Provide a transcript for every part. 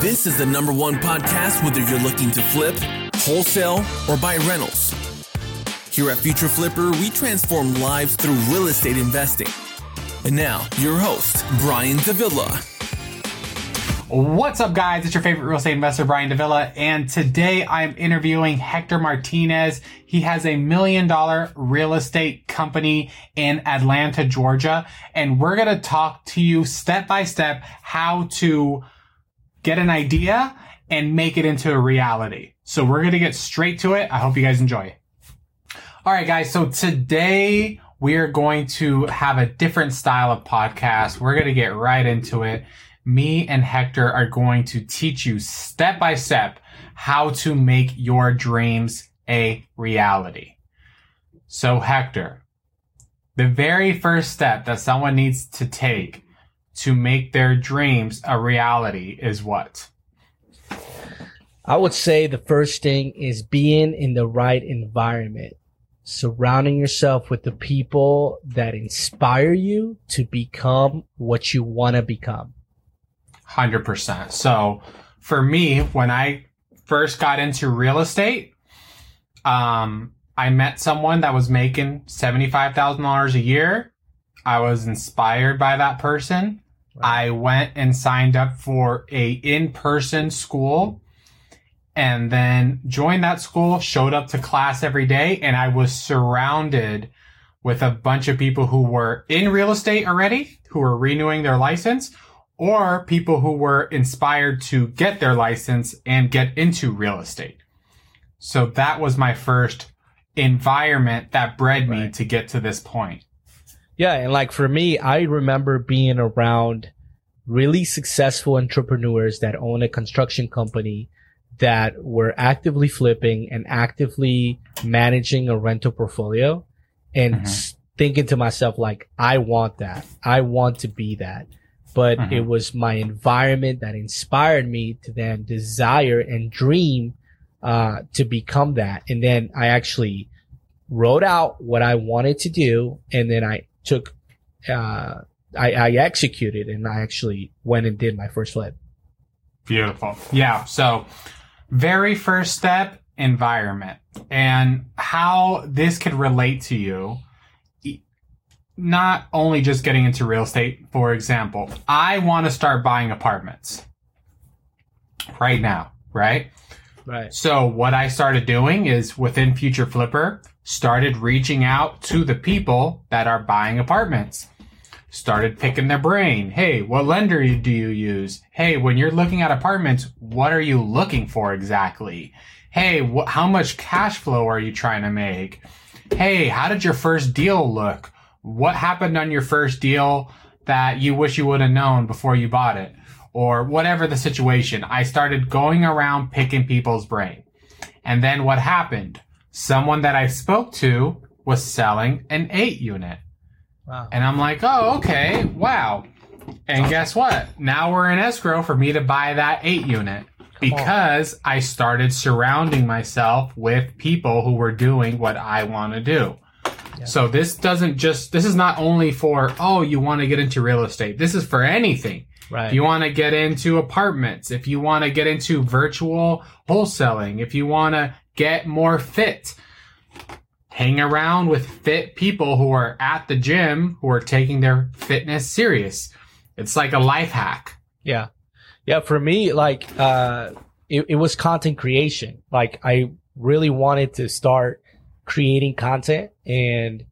This is the number one podcast whether you're looking to flip, wholesale, or buy rentals. Here at Future Flipper, we transform lives through real estate investing. And now, your host, Brian Davila. What's up, guys? It's your favorite real estate investor, Brian Davila, and today I'm interviewing Hector Martinez. He has a million dollar real estate company in Atlanta, Georgia, and we're going to talk to you step by step how to get an idea and make it into a reality. So we're going to get straight to it. I hope you guys enjoy. All right, guys. So today we are going to have a different style of podcast. We're going to get right into it me and Hector are going to teach you step by step how to make your dreams a reality. So, Hector, the very first step that someone needs to take to make their dreams a reality is what? I would say the first thing is being in the right environment, surrounding yourself with the people that inspire you to become what you want to become. 100%. So for me, when I first got into real estate, um, I met someone that was making $75,000 a year. I was inspired by that person. Right. I went and signed up for a in-person school and then joined that school, showed up to class every day and I was surrounded with a bunch of people who were in real estate already, who were renewing their license or people who were inspired to get their license and get into real estate. So that was my first environment that bred me to get to this point. Yeah. And like for me, I remember being around really successful entrepreneurs that own a construction company that were actively flipping and actively managing a rental portfolio and mm-hmm. thinking to myself, like, I want that. I want to be that but mm-hmm. it was my environment that inspired me to then desire and dream uh, to become that. And then I actually wrote out what I wanted to do, and then I took, uh, I, I executed, and I actually went and did my first flip. Beautiful. Yeah. So, very first step, environment, and how this could relate to you not only just getting into real estate, for example, I want to start buying apartments right now, right? Right. So what I started doing is within Future Flipper, started reaching out to the people that are buying apartments. Started picking their brain. Hey, what lender do you use? Hey, when you're looking at apartments, what are you looking for exactly? Hey, wh- how much cash flow are you trying to make? Hey, how did your first deal look? what happened on your first deal that you wish you would have known before you bought it or whatever the situation. I started going around picking people's brain. And then what happened? Someone that I spoke to was selling an eight unit. Wow. And I'm like, oh, okay, wow. And guess what? Now we're in escrow for me to buy that eight unit because I started surrounding myself with people who were doing what I want to do. So this doesn't just, this is not only for, oh, you want to get into real estate. This is for anything. Right. If you want to get into apartments, if you want to get into virtual wholesaling, if you want to get more fit, hang around with fit people who are at the gym, who are taking their fitness serious. It's like a life hack. Yeah. Yeah. For me, like, uh, it, it was content creation. Like I really wanted to start creating content and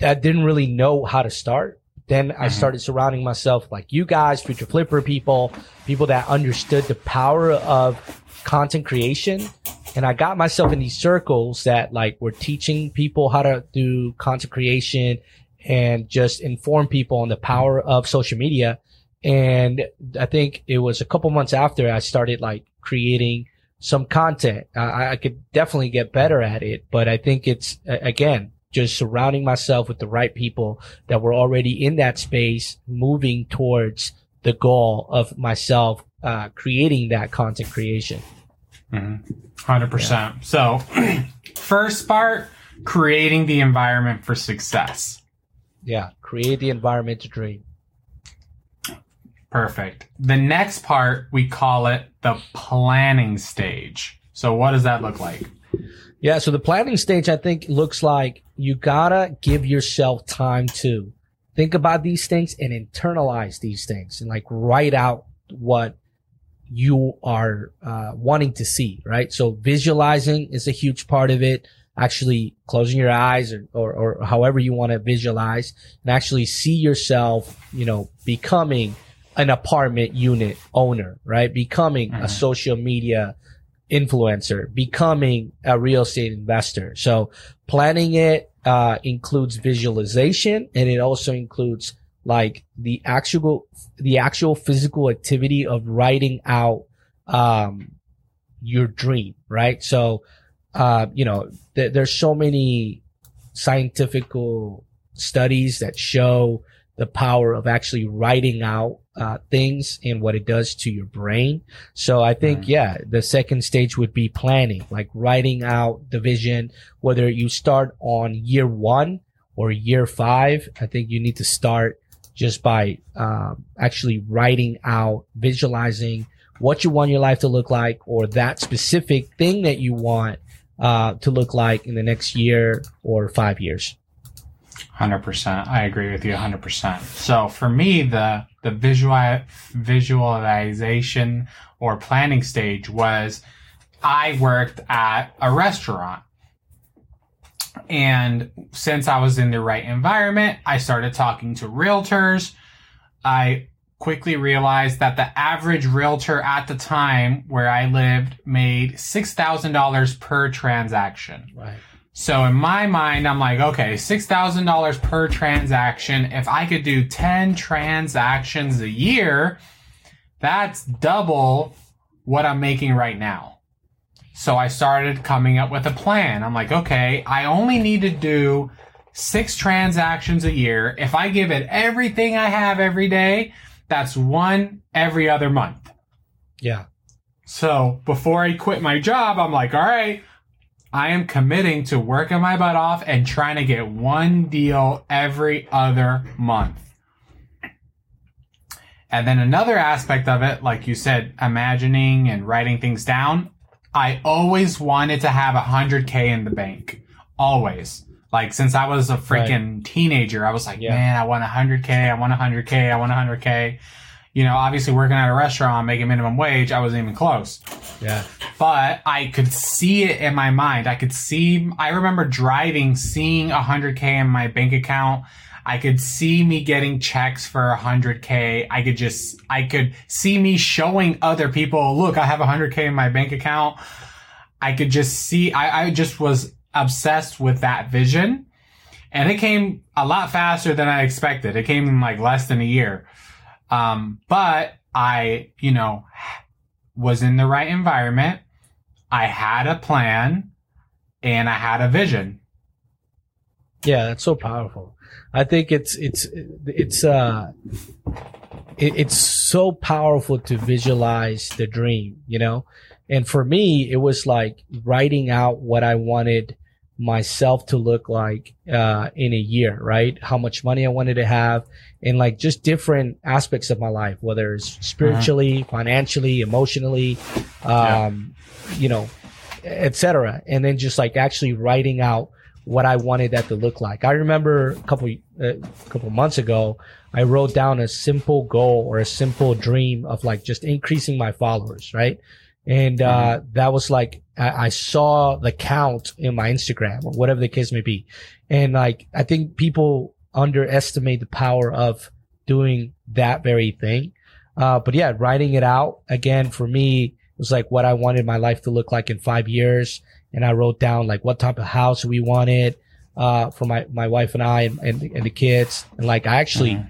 I didn't really know how to start. Then I mm-hmm. started surrounding myself like you guys, future flipper people, people that understood the power of content creation. And I got myself in these circles that like were teaching people how to do content creation and just inform people on the power of social media. And I think it was a couple months after I started like creating some content. I, I could definitely get better at it, but I think it's again just surrounding myself with the right people that were already in that space, moving towards the goal of myself uh, creating that content creation. Mm-hmm. 100%. Yeah. So, first part, creating the environment for success. Yeah, create the environment to dream. Perfect. The next part, we call it the planning stage. So what does that look like? Yeah. So the planning stage, I think looks like you gotta give yourself time to think about these things and internalize these things and like write out what you are uh, wanting to see, right? So visualizing is a huge part of it. Actually closing your eyes or, or, or however you want to visualize and actually see yourself, you know, becoming an apartment unit owner, right? Becoming Mhm. a social media influencer, becoming a real estate investor. So planning it, uh, includes visualization and it also includes like the actual, the actual physical activity of writing out, um, your dream, right? So, uh, you know, th- there's so many scientific studies that show the power of actually writing out uh, things and what it does to your brain. So I think, Mhm. yeah, the second stage would be planning, like writing out the vision, whether you start on year one or year five. I think you need to start just by um, actually writing out, visualizing what you want your life to look like or that specific thing that you want uh, to look like in the next year or five years. Hundred percent. I agree with you. Hundred percent. So for me, the the visual visualization or planning stage was I worked at a restaurant, and since I was in the right environment, I started talking to realtors. I quickly realized that the average realtor at the time where I lived made six thousand dollars per transaction. Right. So in my mind, I'm like, okay, six thousand dollars per transaction. If I could do ten transactions a year, that's double what I'm making right now. So I started coming up with a plan. I'm like, okay, I only need to do six transactions a year. If I give it everything I have every day, that's one every other month. Yeah. So before I quit my job, I'm like, all right, I am committing to working my butt off and trying to get one deal every other month. And then another aspect of it, like you said, imagining and writing things down. I always wanted to have a hundred K in the bank. Always. Like since I was a freaking teenager, I was like, Yeah. man, I want a hundred K, I want a hundred K, I want a hundred K. You know, obviously working at a restaurant, making minimum wage, I wasn't even close Yeah. but I could see it in my mind. I could see, I remember driving, seeing 100K in my bank account. I could see me getting checks for 100K. I could just, I could see me showing other people, look, I have 100K in my bank account. I could just see, I, I just was obsessed with that vision. And it came a lot faster than I expected. It came in like less than a year. Um, but I, you know, was in the right environment. I had a plan and I had a vision. Yeah, that's so powerful. I think it's it's it's uh it, it's so powerful to visualize the dream, you know? And for me, it was like writing out what I wanted myself to look like uh in a year, right? How much money I wanted to have and like just different aspects of my life, whether it's spiritually, financially, emotionally, um, you know, etc. And then just like actually writing out what I wanted that to look like. I remember a couple a couple months ago, I wrote down a simple goal or a simple dream of like just increasing my followers, right? And uh, that was like I, I saw the count in my Instagram or whatever the case may be, and like I think people underestimate the power of doing that very thing. Uh, but yeah, writing it out again for me was like what I wanted my life to look like in five years and I wrote down like what type of house we wanted uh, for my, my wife and I and, and, and the kids. And like I actually Mhm.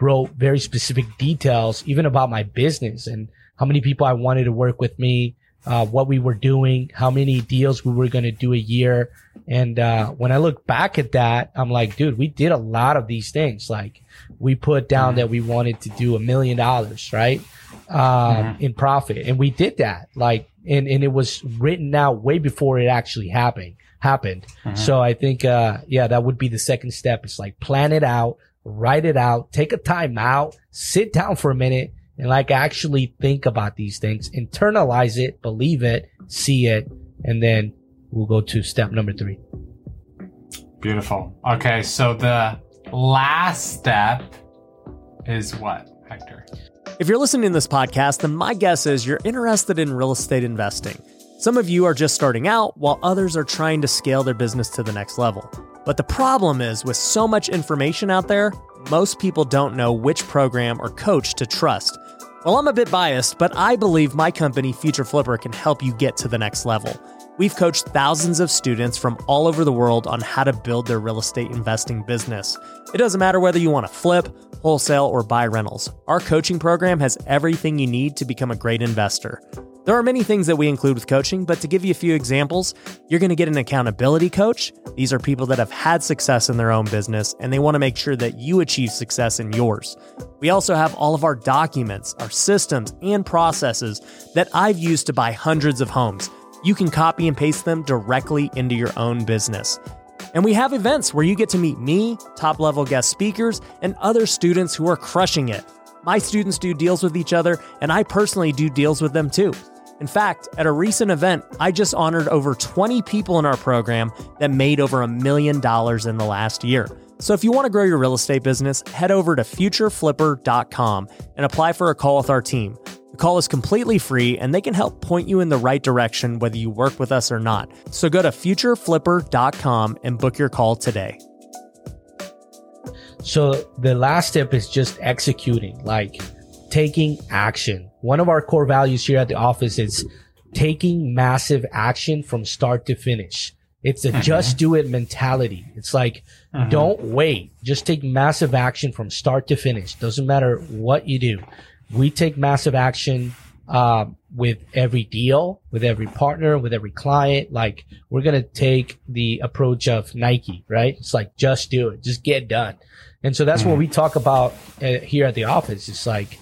wrote very specific details, even about my business and how many people I wanted to work with me, uh, what we were doing, how many deals we were going to do a year. And uh, when I look back at that, I'm like, dude, we did a lot of these things. Like we put down Mhm. that we wanted to do a million dollars, right? Um, in profit. And we did that. Like, and, and it was written out way before it actually happened, happened. Mhm. So I think, uh, yeah, that would be the second step. It's like plan it out, write it out, take a time out, sit down for a minute and like actually think about these things, internalize it, believe it, see it, and then we'll go to step number three. Beautiful. Okay, so the last step is what, Hector? If you're listening to this podcast, then my guess is you're interested in real estate investing. Some of you are just starting out, while others are trying to scale their business to the next level. But the problem is, with so much information out there, most people don't know which program or coach to trust. Well, I'm a bit biased, but I believe my company, Future Flipper, can help you get to the next level. We've coached thousands of students from all over the world on how to build their real estate investing business. It doesn't matter whether you want to flip, wholesale, or buy rentals. Our coaching program has everything you need to become a great investor. There are many things that we include with coaching, but to give you a few examples, you're going to get an accountability coach. These are people that have had success in their own business and they want to make sure that you achieve success in yours. We also have all of our documents, our systems, and processes that I've used to buy hundreds of homes. You can copy and paste them directly into your own business. And we have events where you get to meet me, top level guest speakers, and other students who are crushing it. My students do deals with each other, and I personally do deals with them too. In fact, at a recent event, I just honored over 20 people in our program that made over a million dollars in the last year. So if you want to grow your real estate business, head over to futureflipper.com and apply for a call with our team. The call is completely free and they can help point you in the right direction whether you work with us or not. So go to futureflipper.com and book your call today. So the last step is just executing, like taking action one of our core values here at the office is taking massive action from start to finish. It's a mm-hmm. just do it mentality. It's like, mm-hmm. don't wait. Just take massive action from start to finish. Doesn't matter what you do. We take massive action, uh, with every deal, with every partner, with every client. Like we're going to take the approach of Nike, right? It's like, just do it. Just get done. And so that's mm-hmm. what we talk about uh, here at the office. It's like,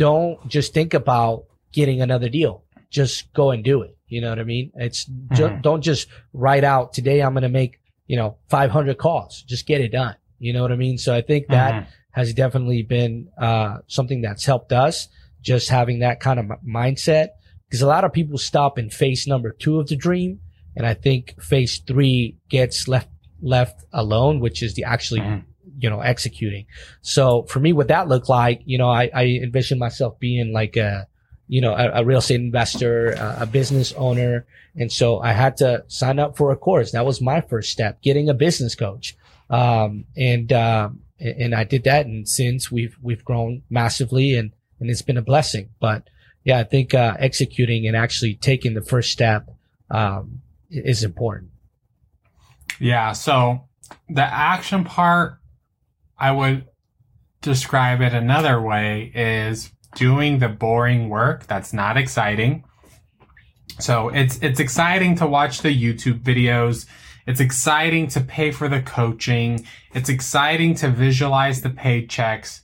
don't just think about getting another deal. Just go and do it. You know what I mean? It's mm-hmm. ju- don't just write out today. I'm going to make, you know, 500 calls. Just get it done. You know what I mean? So I think that mm-hmm. has definitely been, uh, something that's helped us just having that kind of mindset because a lot of people stop in phase number two of the dream. And I think phase three gets left, left alone, which is the actually mm-hmm you know, executing. So for me, what that looked like, you know, I, I envision myself being like a, you know, a, a real estate investor, a, a business owner. And so I had to sign up for a course. That was my first step, getting a business coach. Um, and, um, and I did that. And since we've, we've grown massively and, and it's been a blessing. But yeah, I think, uh, executing and actually taking the first step, um, is important. Yeah. So the action part I would describe it another way is doing the boring work that's not exciting. So it's it's exciting to watch the YouTube videos. It's exciting to pay for the coaching. It's exciting to visualize the paychecks.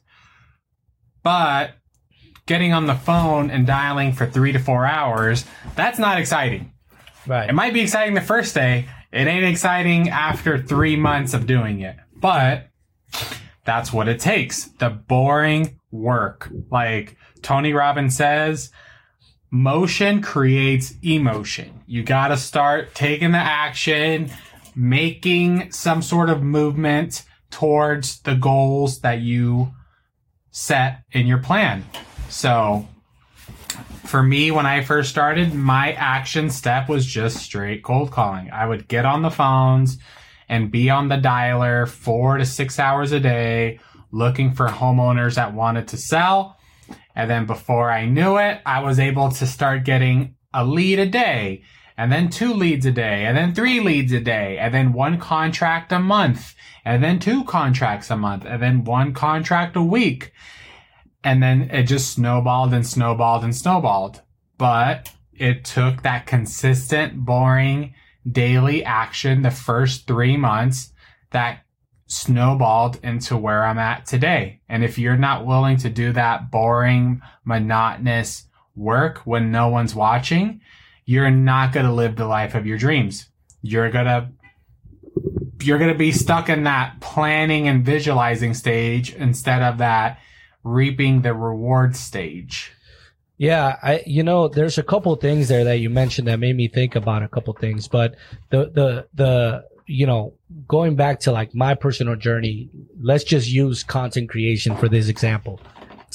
But getting on the phone and dialing for 3 to 4 hours, that's not exciting. Right. It might be exciting the first day. It ain't exciting after 3 months of doing it. But that's what it takes. The boring work. Like Tony Robbins says, motion creates emotion. You got to start taking the action, making some sort of movement towards the goals that you set in your plan. So, for me, when I first started, my action step was just straight cold calling. I would get on the phones, and be on the dialer four to six hours a day looking for homeowners that wanted to sell. And then before I knew it, I was able to start getting a lead a day and then two leads a day and then three leads a day and then one contract a month and then two contracts a month and then one contract a week. And then it just snowballed and snowballed and snowballed. But it took that consistent, boring, daily action the first three months that snowballed into where I'm at today. And if you're not willing to do that boring, monotonous work when no one's watching, you're not going to live the life of your dreams. You're going to you're going to be stuck in that planning and visualizing stage instead of that reaping the reward stage. Yeah, I you know, there's a couple things there that you mentioned that made me think about a couple things, but the the the you know, going back to like my personal journey, let's just use content creation for this example.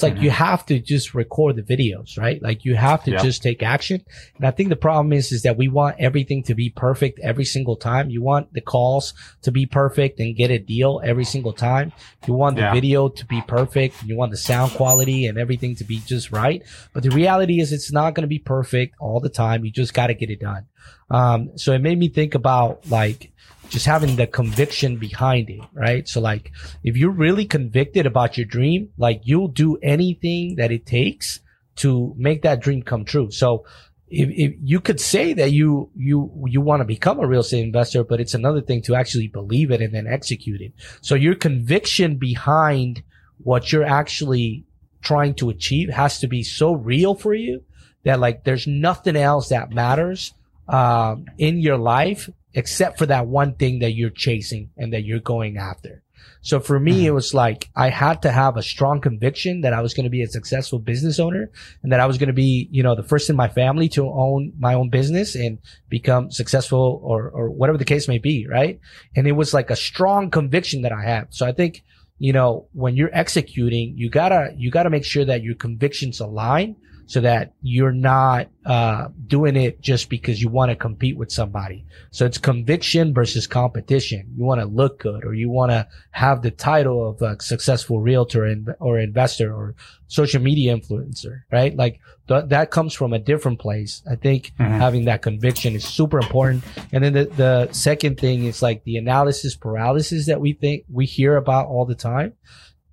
It's like mm-hmm. you have to just record the videos, right? Like you have to yeah. just take action. And I think the problem is, is that we want everything to be perfect every single time. You want the calls to be perfect and get a deal every single time. You want the yeah. video to be perfect. You want the sound quality and everything to be just right. But the reality is it's not going to be perfect all the time. You just got to get it done. Um, so it made me think about like, just having the conviction behind it, right? So like, if you're really convicted about your dream, like you'll do anything that it takes to make that dream come true. So if, if you could say that you, you, you want to become a real estate investor, but it's another thing to actually believe it and then execute it. So your conviction behind what you're actually trying to achieve has to be so real for you that like there's nothing else that matters um, in your life except for that one thing that you're chasing and that you're going after. So for me, mm-hmm. it was like I had to have a strong conviction that I was going to be a successful business owner and that I was going to be, you know, the first in my family to own my own business and become successful or, or whatever the case may be. Right. And it was like a strong conviction that I had. So I think, you know, when you're executing, you gotta, you gotta make sure that your convictions align so that you're not uh, doing it just because you want to compete with somebody. So it's conviction versus competition. You want to look good or you want to have the title of a successful realtor in, or investor or social media influencer, right? Like th- that comes from a different place. I think mm-hmm. having that conviction is super important. And then the, the second thing is like the analysis paralysis that we think we hear about all the time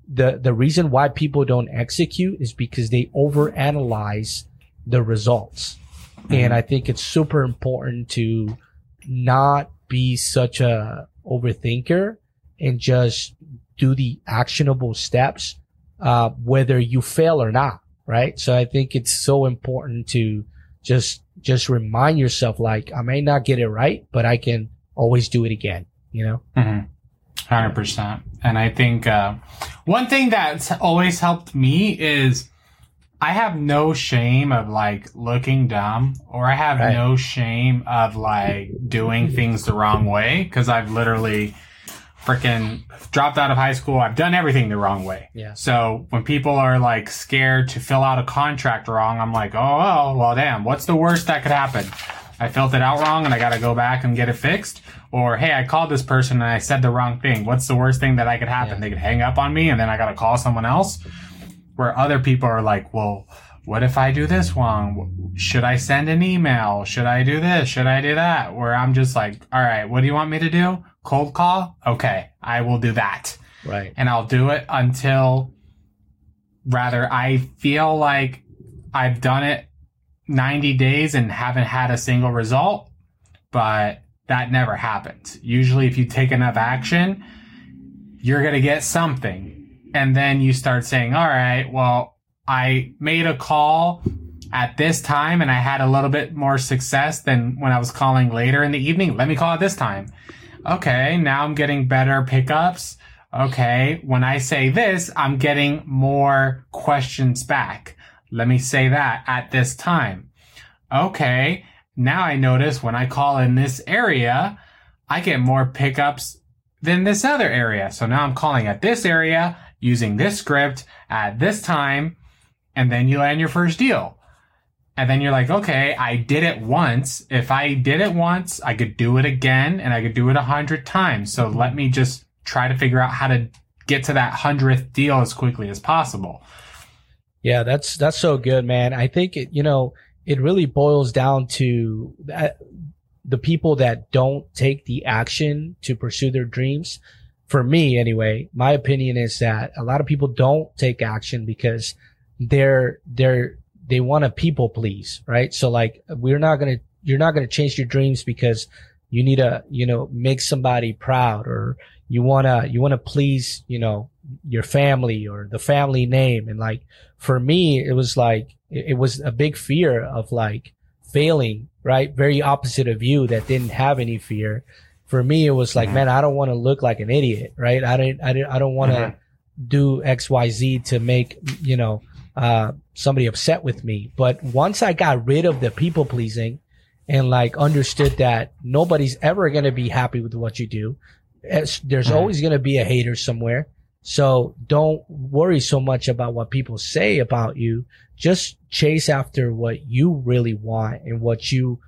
the the reason why people don't execute is because they overanalyze the results. Mm-hmm. And I think it's super important to not be such a overthinker and just do the actionable steps, uh, whether you fail or not. Right. So I think it's so important to just, just remind yourself, like, I may not get it right, but I can always do it again, you know? Mm-hmm. Hundred percent. And I think uh, one thing that's always helped me is I have no shame of like looking dumb, or I have right. no shame of like doing things the wrong way because I've literally freaking dropped out of high school. I've done everything the wrong way. Yeah. So when people are like scared to fill out a contract wrong, I'm like, oh, well, well, damn, what's the worst that could happen? I filled it out wrong and I got to go back and get it fixed. Or, hey, I called this person and I said the wrong thing. What's the worst thing that I could happen? Yeah. They could hang up on me and then I got to call someone else. Where other people are like, well, what if I do this wrong? Should I send an email? Should I do this? Should I do that? Where I'm just like, all right, what do you want me to do? Cold call? Okay, I will do that. Right. And I'll do it until rather I feel like I've done it 90 days and haven't had a single result, but that never happens. Usually, if you take enough action, you're going to get something. And then you start saying, all right, well, I made a call at this time and I had a little bit more success than when I was calling later in the evening. Let me call it this time. Okay, now I'm getting better pickups. Okay, when I say this, I'm getting more questions back. Let me say that at this time. Okay. Now I notice when I call in this area, I get more pickups than this other area. So now I'm calling at this area using this script at this time. And then you land your first deal. And then you're like, okay, I did it once. If I did it once, I could do it again and I could do it a hundred times. So let me just try to figure out how to get to that hundredth deal as quickly as possible. Yeah, that's that's so good, man. I think it, you know, it really boils down to that, the people that don't take the action to pursue their dreams. For me, anyway, my opinion is that a lot of people don't take action because they're, they're, they want to people please, right? So like, we're not to, you're not to change your dreams because you need to, you know, make somebody proud or you want to, you want to please, you know, your family or the family name. And like, for me, it was like, it, it was a big fear of like failing, right? Very opposite of you that didn't have any fear. for me, it was like, man, I don't want to look like an idiot, right? I don't, I don't, I don't want to Mhm. do X, Y, Z to make, you know, uh, somebody upset with me. But once I got rid of the people pleasing and like understood that nobody's ever going to be happy with what you do, it's- there's Mhm. always going to be a hater somewhere. So don't worry so much about what people say about you. Just chase after what you really want and what you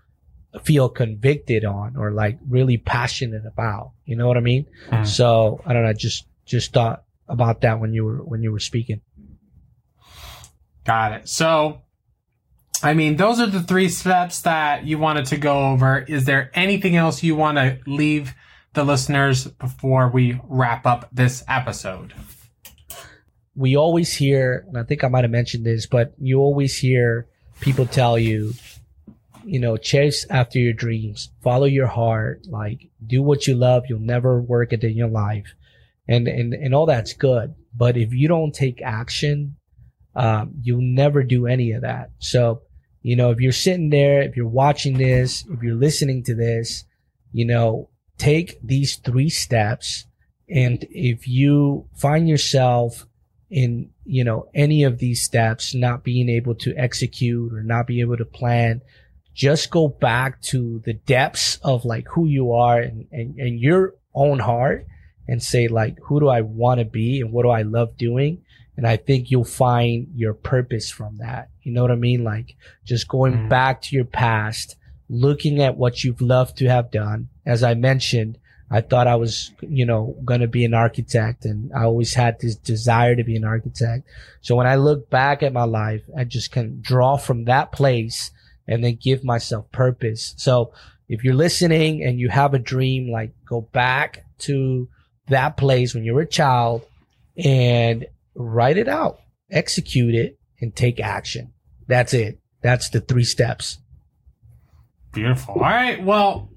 feel convicted on or like really passionate about. You know what I mean? Mhm. So I don't know. Just, just thought about that when you were, when you were speaking. Got it. So, I mean, those are the three steps that you wanted to go over. Is there anything else you want to leave the listeners before we wrap up this episode? we always hear, and I think I might have mentioned this, but you always hear people tell you, you know, chase after your dreams, follow your heart, like do what you love. You'll never work day in your life. And, and, and all that's good. But if you don't take action, um, you'll never do any of that. So, you know, if you're sitting there, if you're watching this, if you're listening to this, you know, take these three steps. And if you find yourself in you know any of these steps not being able to execute or not being able to plan just go back to the depths of like who you are and, and, and your own heart and say like who do i want to be and what do i love doing and i think you'll find your purpose from that you know what i mean like just going Mhm. back to your past looking at what you've loved to have done as i mentioned I thought I was, you know, going to be an architect and I always had this desire to be an architect. So when I look back at my life, I just can draw from that place and then give myself purpose. So if you're listening and you have a dream, like go back to that place when you were a child and write it out, execute it and take action. That's it. That's the three steps. Beautiful. All right. Well,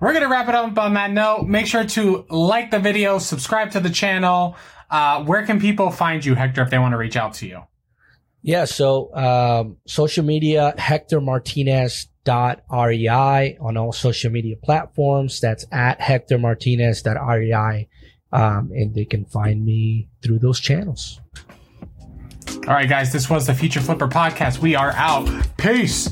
we're going to wrap it up on that note. Make sure to like the video, subscribe to the channel. Uh, where can people find you, Hector, if they want to reach out to you? Yeah. So, um, social media, Hector Martinez dot rei on all social media platforms. That's at Hector Martinez dot rei. Um, and they can find me through those channels. All right, guys, this was the Future Flipper podcast. We are out. Peace.